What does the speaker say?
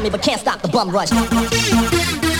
kill me, but can't stop the bum rush.